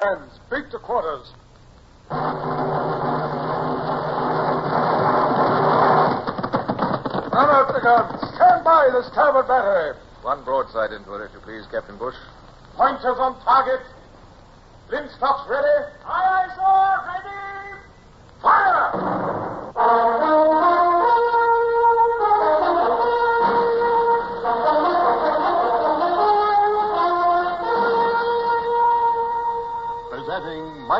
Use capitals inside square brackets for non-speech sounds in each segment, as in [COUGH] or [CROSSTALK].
Hands, beat to quarters. Run out the guns. Stand by the starboard battery. One broadside into it, if you please, Captain Bush. Pointers on target. Linstocks ready. Aye, aye, sir.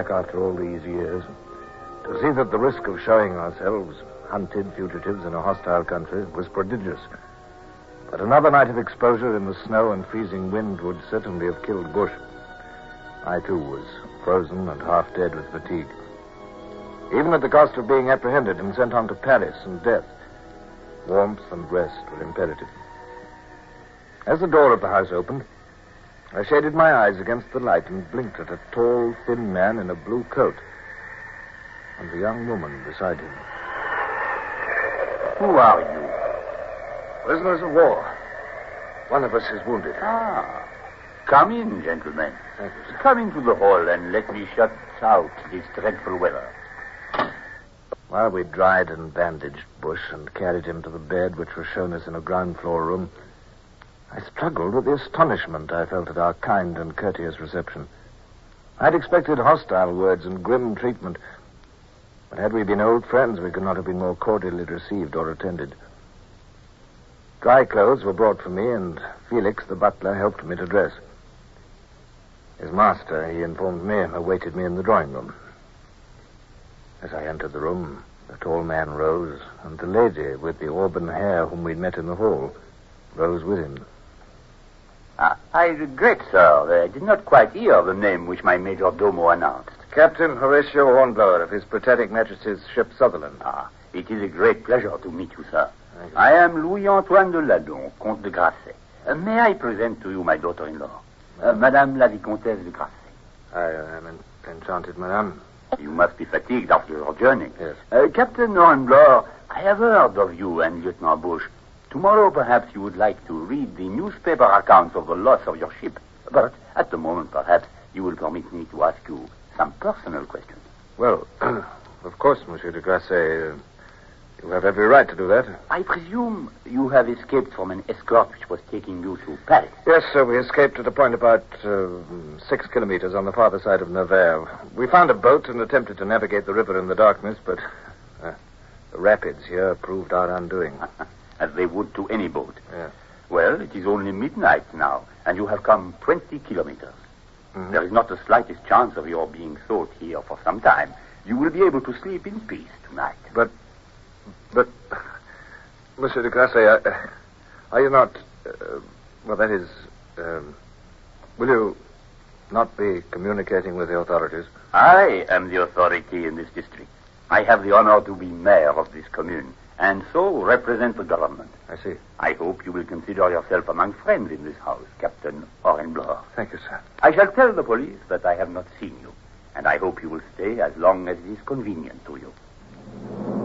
Back after all these years, to see that the risk of showing ourselves hunted fugitives in a hostile country was prodigious. But another night of exposure in the snow and freezing wind would certainly have killed Bush. I, too, was frozen and half dead with fatigue. Even at the cost of being apprehended and sent on to Paris and death, warmth and rest were imperative. As the door of the house opened, I shaded my eyes against the light and blinked at a tall, thin man in a blue coat and the young woman beside him. Who are you? Prisoners of war. One of us is wounded. Ah. Come in, gentlemen. Thank you, sir. Come into the hall and let me shut out this dreadful weather. While we dried and bandaged Bush and carried him to the bed which was shown us in a ground floor room, I struggled with the astonishment I felt at our kind and courteous reception. I'd expected hostile words and grim treatment, but had we been old friends, we could not have been more cordially received or attended. Dry clothes were brought for me, and Felix, the butler, helped me to dress. His master, he informed me, awaited me in the drawing room. As I entered the room, the tall man rose, and the lady with the auburn hair whom we'd met in the hall rose with him. Ah, I regret, sir, that I did not quite hear the name which my major domo announced. Captain Horatio Hornblower of His Britannic Majesty's ship Sutherland. Ah, it is a great pleasure to meet you, sir. I am Louis Antoine de Ladon, Comte de Graçay. Uh, may I present to you my daughter-in-law, uh, Madame la Vicomtesse de Graçay? I am en- enchanted, madame. You must be fatigued after your journey. Yes. Uh, Captain Hornblower, I have heard of you and Lieutenant Bush. Tomorrow, perhaps you would like to read the newspaper accounts of the loss of your ship. But at the moment, perhaps you will permit me to ask you some personal questions. Well, [CLEARS THROAT] of course, Monsieur de Graçay, uh, you have every right to do that. I presume you have escaped from an escort which was taking you to Paris. Yes, sir, we escaped at a point about uh, six kilometers on the farther side of Nevers. We found a boat and attempted to navigate the river in the darkness, but uh, the rapids here proved our undoing. [LAUGHS] As they would to any boat. Yeah. Well, it is only midnight now, and you have come 20 kilometers. Mhm. There is not the slightest chance of your being thought here for some time. You will be able to sleep in peace tonight. But, but, [LAUGHS] Monsieur de Graçay, uh, are you not, uh, well, that is, um, will you not be communicating with the authorities? I am the authority in this district. I have the honor to be mayor of this commune, and so represent the government. I see. I hope you will consider yourself among friends in this house, Captain Hornblower. Thank you, sir. I shall tell the police that I have not seen you, and I hope you will stay as long as it is convenient to you.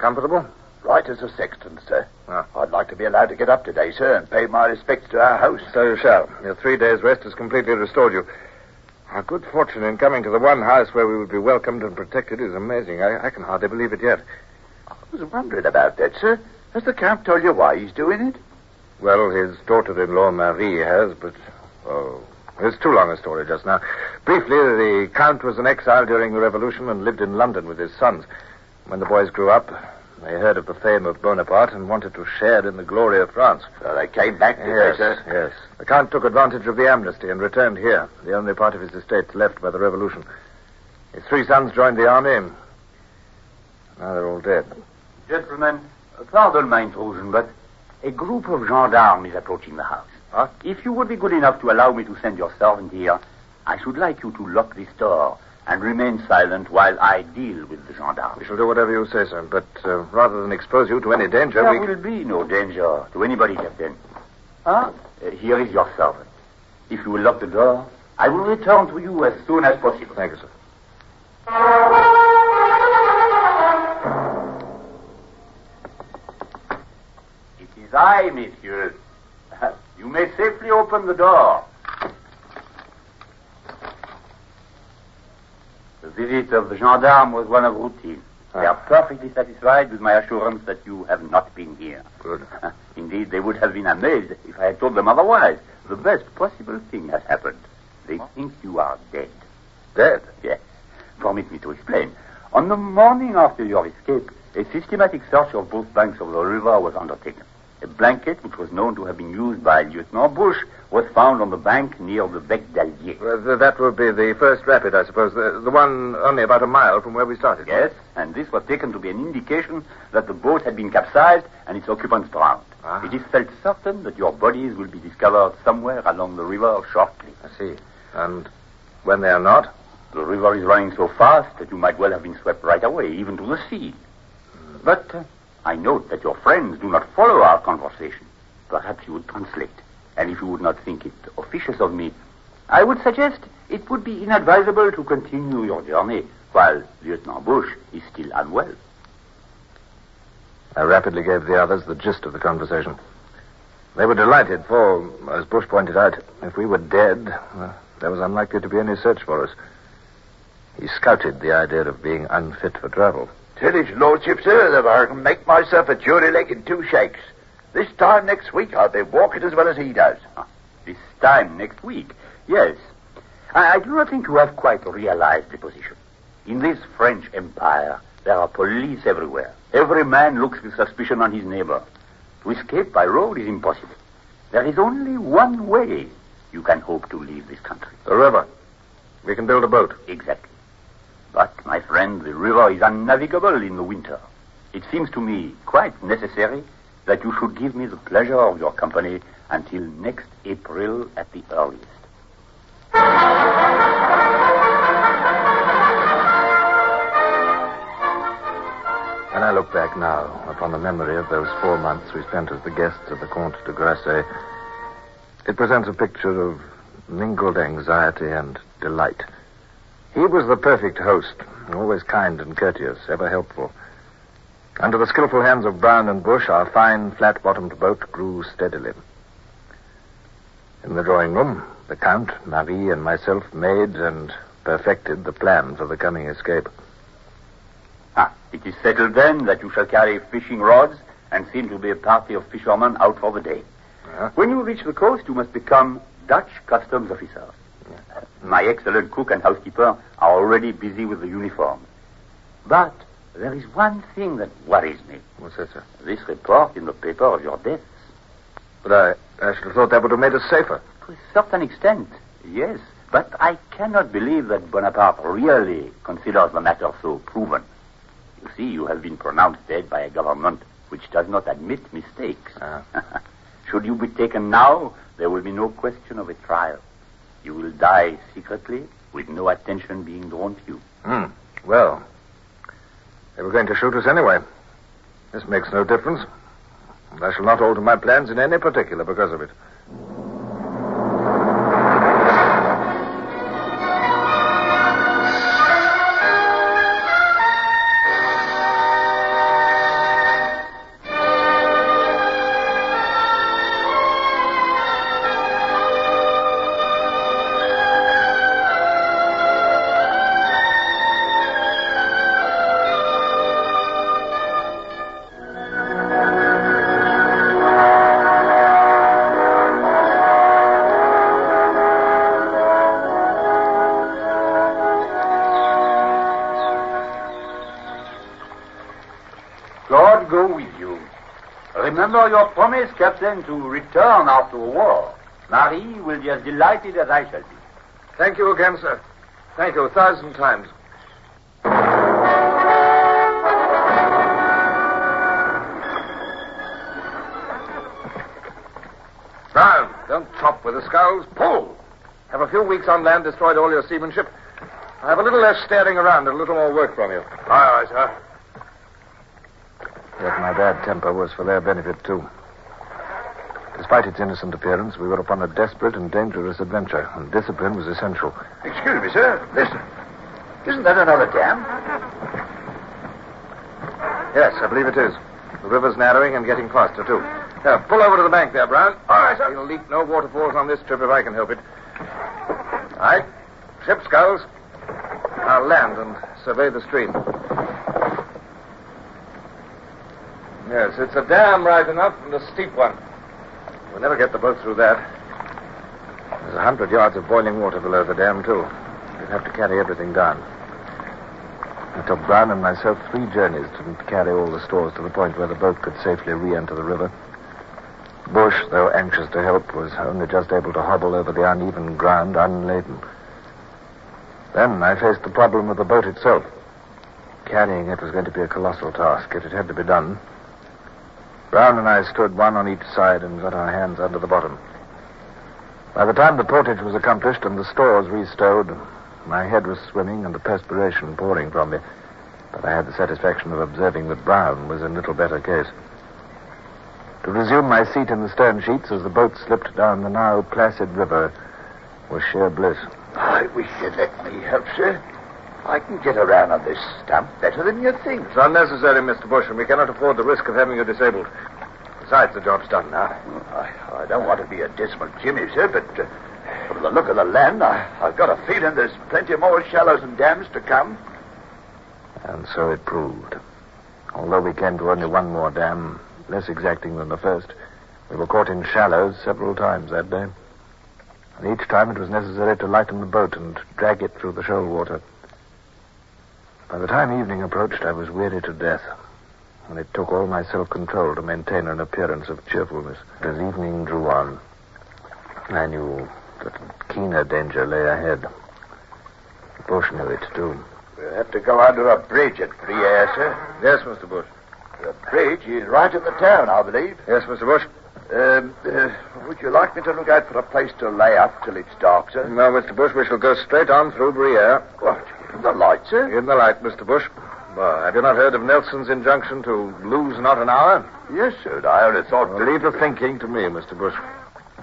Comfortable? Right as a sexton, sir. Ah. I'd like to be allowed to get up today, sir, and pay my respects to our host. So you shall. Your three days' rest has completely restored you. Our good fortune in coming to the one house where we would be welcomed and protected is amazing. I, I can hardly believe it yet. I was wondering about that, sir. Has the Count told you why he's doing it? Well, his daughter-in-law Marie has, but oh, it's too long a story just now. Briefly, the Count was an exile during the Revolution and lived in London with his sons. When the boys grew up, they heard of the fame of Bonaparte and wanted to share in the glory of France. So they came back, did Yes, they, sir? yes. The Count took advantage of the amnesty and returned here, the only part of his estates left by the Revolution. His three sons joined the army. Now they're all dead. Gentlemen, pardon my intrusion, but a group of gendarmes is approaching the house. Huh? If you would be good enough to allow me to send your servant here, I should like you to lock this door and remain silent while I deal with the gendarmes. We shall do whatever you say, sir, but uh, rather than expose you to any danger, There we... will be no danger to anybody, Captain. Ah, uh, here is your servant. If you will lock the door, I will return to you as soon as possible. Thank you, sir. It is I, monsieur. [LAUGHS] You may safely open the door. Visit of the gendarme was one of routine. They are ah. perfectly satisfied with my assurance that you have not been here. Good. [LAUGHS] Indeed, they would have been amazed if I had told them otherwise. The best possible thing has happened. They think you are dead. Dead? Yes. Permit me to explain. On the morning after your escape, a systematic search of both banks of the river was undertaken. A blanket, which was known to have been used by Lieutenant Bush, was found on the bank near the Bec d'Allier. Well, th- that would be the first rapid, I suppose. The, the one only about a mile from where we started. Yes, and this was taken to be an indication that the boat had been capsized and its occupants drowned. Ah. It is felt certain that your bodies will be discovered somewhere along the river shortly. I see. And when they are not? The river is running so fast that you might well have been swept right away, even to the sea. But uh, I note that your friends do not follow our conversation. Perhaps you would translate. And if you would not think it officious of me, I would suggest it would be inadvisable to continue your journey while Lieutenant Bush is still unwell. I rapidly gave the others the gist of the conversation. They were delighted, for, as Bush pointed out, if we were dead, uh, there was unlikely to be any search for us. He scouted the idea of being unfit for travel. Tell his lordship, sir, that I can make myself a jury leg in two shakes. This time next week, I'll be walking as well as he does. Ah, this time next week. Yes. I, I do not think you have quite realized the position. In this French Empire, there are police everywhere. Every man looks with suspicion on his neighbor. To escape by road is impossible. There is only one way you can hope to leave this country. The river. We can build a boat. Exactly. But, my friend, the river is unnavigable in the winter. It seems to me quite necessary that you should give me the pleasure of your company until next April at the earliest. When I look back now upon the memory of those four months we spent as the guests of the Comte de Graçay, it presents a picture of mingled anxiety and delight. He was the perfect host, always kind and courteous, ever helpful. Under the skillful hands of Brown and Bush, our fine, flat-bottomed boat grew steadily. In the drawing room, the Count, Marie, and myself made and perfected the plan for the coming escape. Ah, it is settled then that you shall carry fishing rods and seem to be a party of fishermen out for the day. Yeah. When you reach the coast, you must become Dutch customs officer. My excellent cook and housekeeper are already busy with the uniform. But there is one thing that worries me. What's that, sir? This report in the paper of your death. But I, I should have thought that would have made us safer. To a certain extent, yes. But I cannot believe that Bonaparte really considers the matter so proven. You see, you have been pronounced dead by a government which does not admit mistakes. Ah. [LAUGHS] Should you be taken now, there will be no question of a trial. You will die secretly with no attention being drawn to you. Hmm. Well, they were going to shoot us anyway. This makes no difference. I shall not alter my plans in any particular because of it. Remember promise, Captain, to return after a war. Marie will be as delighted as I shall be. Thank you again, sir. Thank you a thousand times. Brown, don't chop with the sculls. Pull! Have a few weeks on land destroyed all your seamanship? I have a little less staring around and a little more work from you. Aye, aye, sir. Yet my bad temper was for their benefit, too. Despite its innocent appearance, we were upon a desperate and dangerous adventure, and discipline was essential. Excuse me, sir. Listen. Isn't that another dam? Yes, I believe it is. The river's narrowing and getting faster, too. Now, pull over to the bank there, Brown. All right, sir. We'll leak no waterfalls on this trip if I can help it. All right. Ship sculls. I'll land and survey the stream. Yes, it's a dam right enough and a steep one. We'll never get the boat through that. There's a hundred yards of boiling water below the dam, too. We'd have to carry everything down. It took Brown and myself three journeys to carry all the stores to the point where the boat could safely re-enter the river. Bush, though anxious to help, was only just able to hobble over the uneven ground unladen. Then I faced the problem of the boat itself. Carrying it was going to be a colossal task, yet it had to be done. Brown and I stood one on each side and got our hands under the bottom. By the time the portage was accomplished and the stores restowed, my head was swimming and the perspiration pouring from me. But I had the satisfaction of observing that Brown was in little better case. To resume my seat in the stern sheets as the boat slipped down the now placid river was sheer bliss. I wish you'd let me help, sir. I can get around on this stump better than you think. It's unnecessary, Mr. Bush, and we cannot afford the risk of having you disabled. Besides, the job's done now. I, I don't want to be a dismal Jimmy, sir, but uh, from the look of the land, I, I've got a feeling there's plenty more shallows and dams to come. And so it proved. Although we came to only one more dam, less exacting than the first, we were caught in shallows several times that day. And each time it was necessary to lighten the boat and drag it through the shoal water. By the time evening approached, I was weary to death, and it took all my self-control to maintain an appearance of cheerfulness. As evening drew on, I knew that keener danger lay ahead. Bush knew it, too. We'll have to go under a bridge at Briare, sir. Yes, Mr. Bush. The bridge is right in the town, I believe. Yes, Mr. Bush. Um, uh, would you like me to look out for a place to lay up till it's dark, sir? No, Mr. Bush, we shall go straight on through Briare. What? The light, sir? In the light, Mr. Bush. Well, have you not heard of Nelson's injunction to lose not an hour? Yes, sir. I only thought. Well, leave the thinking to me, Mr. Bush.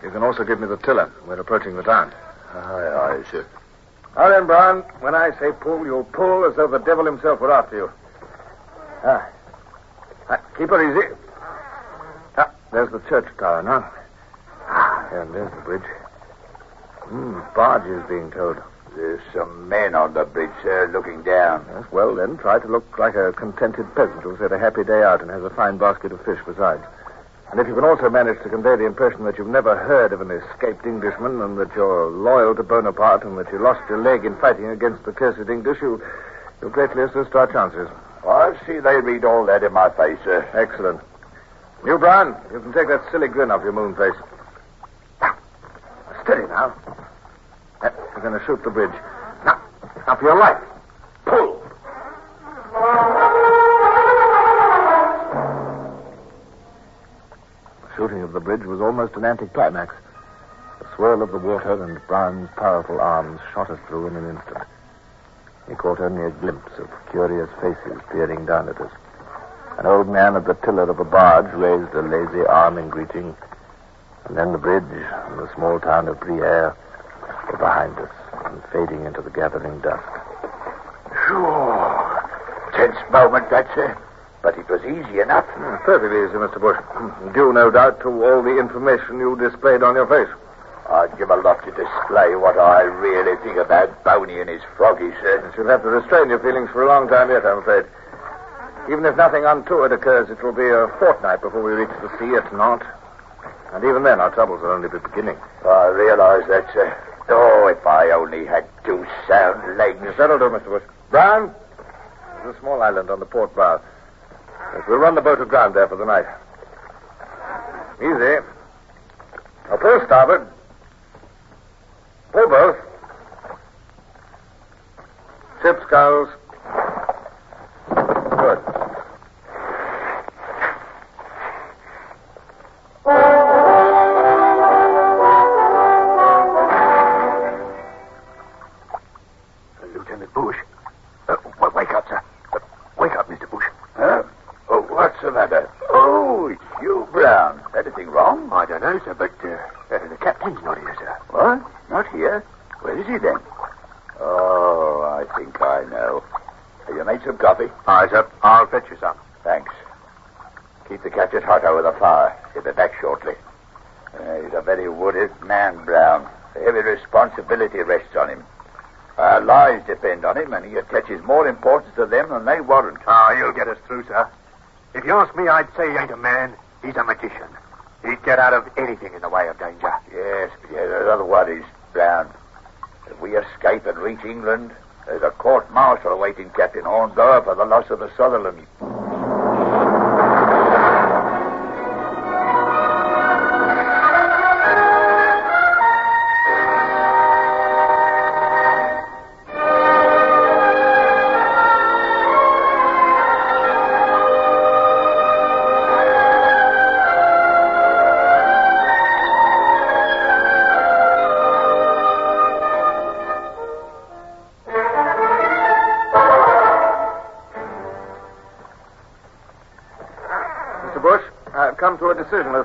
You can also give me the tiller. We're approaching the town. Aye, aye, sir. Now then, Brown, when I say pull, you'll pull as though the devil himself were after you. Ah. ah keep her easy. Ah, there's the church tower now. Ah, and there's the bridge. Hmm, barge is being towed. There's some men on the bridge, sir, looking down. Yes, well, then, try to look like a contented peasant who's had a happy day out and has a fine basket of fish besides. And if you can also manage to convey the impression that you've never heard of an escaped Englishman and that you're loyal to Bonaparte and that you lost your leg in fighting against the cursed English, you, you'll greatly assist our chances. I see they read all that in my face, sir. Excellent. You, Brown, you can take that silly grin off your moon face. Steady now. We're going to shoot the bridge. Now, now for your life. Pull. The shooting of the bridge was almost an anticlimax. The swirl of the water and Brown's powerful arms shot us through in an instant. We caught only a glimpse of curious faces peering down at us. An old man at the tiller of a barge raised a lazy arm in greeting, and then the bridge and the small town of Briare were behind us and fading into the gathering dusk. Sure. Tense moment, that's it. But it was easy enough. Mm, perfectly easy, Mr. Bush. Due, no doubt, to all the information you displayed on your face. I'd give a lot to display what I really think about Boney and his froggy, sir. You'll have to restrain your feelings for a long time yet, I'm afraid. Even if nothing untoward occurs, it will be a fortnight before we reach the sea, if not. And even then, our troubles will only be beginning. I realize that, sir. Oh, if I only had two sound legs. That'll do, Mr. Bush. Brown, there's a small island on the port bow. Yes, we'll run the boat aground there for the night. Easy. Now pull starboard. Pull both. Ship sculls. Not here? Where is he then? Oh, I think I know. Have you made some coffee? Aye, sir. I'll fetch you some. Thanks. Keep the catches hot over the fire. He'll be back shortly. Uh, he's a very wooded man, Brown. A heavy responsibility rests on him. Our lives depend on him, and he attaches more importance to them than they warrant. Ah, you'll get us through, sir. If you ask me, I'd say he ain't a man. He's a magician. He'd get out of anything in the way of danger. Yes, but there's other worries, Brown. If we escape and reach England, there's a court martial awaiting Captain Hornblower for the loss of the Sutherland.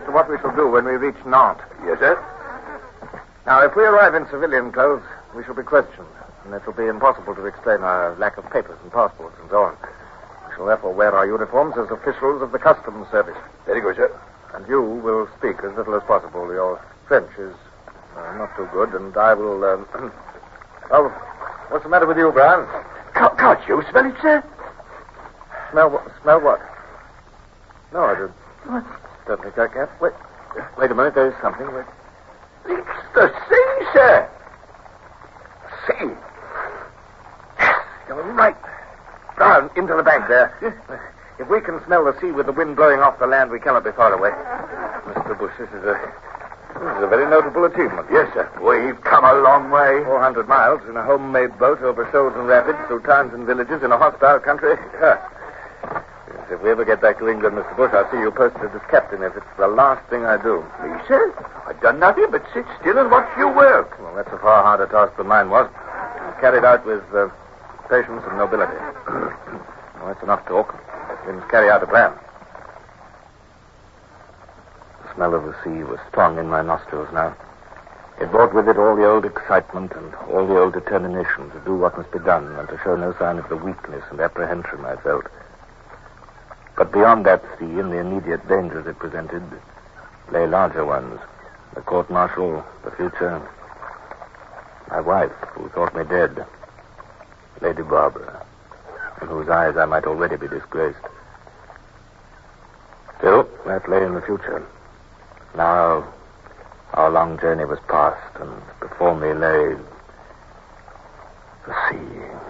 As to what we shall do when we reach Nantes. Yes, sir? Now, if we arrive in civilian clothes, we shall be questioned, and it will be impossible to explain our lack of papers and passports and so on. We shall therefore wear our uniforms as officials of the customs service. Very good, sir. And you will speak as little as possible. Your French is uh, not too good, and I will. [CLEARS THROAT] Um, oh, what's the matter with you, Brown? Can't, can't you smell it, sir? Smell what? Smell what? No, I don't. Don't think Wait, wait a minute. There's something. Wait. It's the sea, sir. Sea. You're right. Down into the bank there. If we can smell the sea with the wind blowing off the land, we cannot be far away. Mr. Bush, this is a this is a very notable achievement. Yes, sir. We've come a long way. 400 miles in a homemade boat over shoals and rapids through towns and villages in a hostile country. If we ever get back to England, Mr. Bush, I'll see you posted as captain if it's the last thing I do. Me, sir? I've done nothing but sit still and watch you work. Well, that's a far harder task than mine was. Carried out with uh, patience and nobility. [CLEARS THROAT] well, that's enough talk. We must carry out a plan. The smell of the sea was strong in my nostrils now. It brought with it all the old excitement and all the old determination to do what must be done and to show no sign of the weakness and apprehension I felt. But beyond that sea and the immediate dangers it presented lay larger ones. The court martial, the future, my wife, who thought me dead, Lady Barbara, in whose eyes I might already be disgraced. Still, that lay in the future. Now, our long journey was past, and before me lay the sea.